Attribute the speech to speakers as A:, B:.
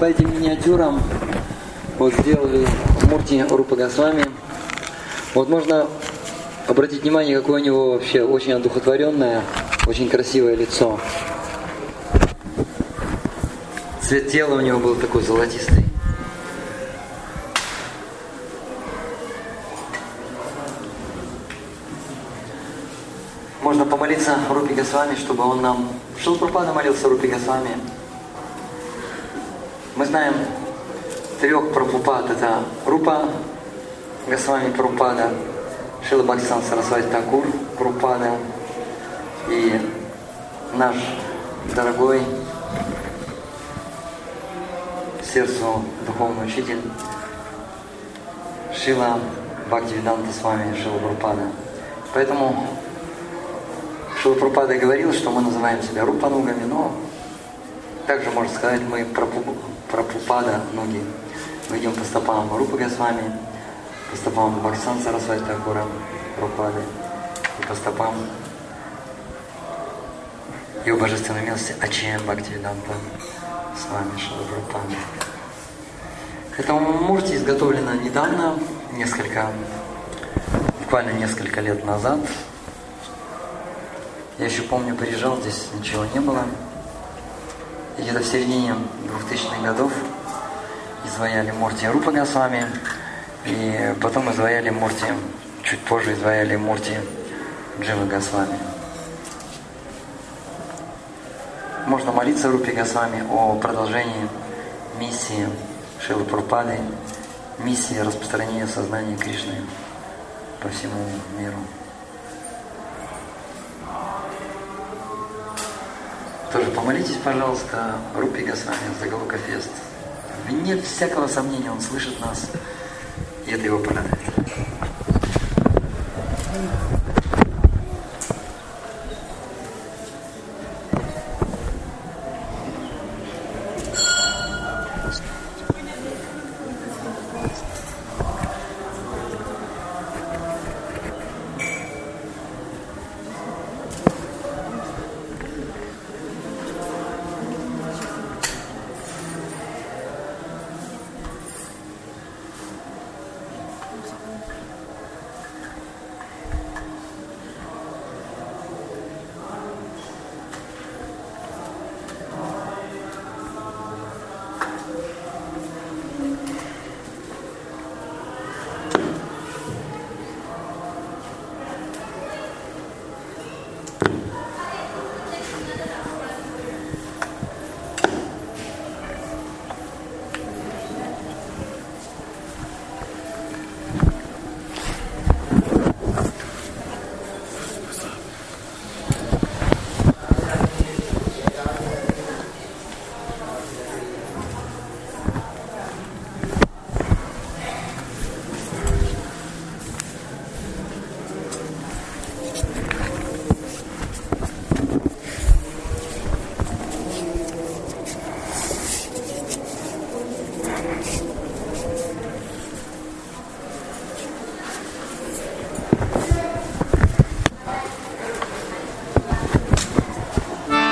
A: по этим миниатюрам вот сделали Мурти Рупа Госвами. Вот можно обратить внимание, какое у него вообще очень одухотворенное, очень красивое лицо. Цвет тела у него был такой золотистый. Можно помолиться Рупи Госвами, чтобы он нам... Шилпрапада молился Рупи Госвами. Мы знаем трех Прабхупад. Это Рупа Госвами Прабхупада, Шила Бхактисан Сарасвати Такур Прабхупада и наш дорогой сердцу духовный учитель Шила Бхактивиданта с вами, Шила Прабхупада. Поэтому Шила Прабхупада говорил, что мы называем себя Рупанугами, но также можно сказать, мы Прабхупада Нуги. Мы идем по стопам Рупы Госвами, по стопам Баксан Сарасвати Такура Прабхупады и по стопам его божественной милости Ачем Бхактивиданта с вами Шила Прабхупада. Эта мурти изготовлена недавно, несколько, буквально несколько лет назад. Я еще помню, приезжал, здесь ничего не было. Где-то в середине 2000-х годов изваяли Мурти Рупа Госвами, и потом изваяли Мурти, чуть позже изваяли Мурти Дживы Госвами. Можно молиться Рупи Госвами о продолжении миссии Шилы Прупады, миссии распространения сознания Кришны по всему миру. Тоже помолитесь, пожалуйста, Рупи Госвами за Галука Фест. Вне всякого сомнения он слышит нас, и это его порадует.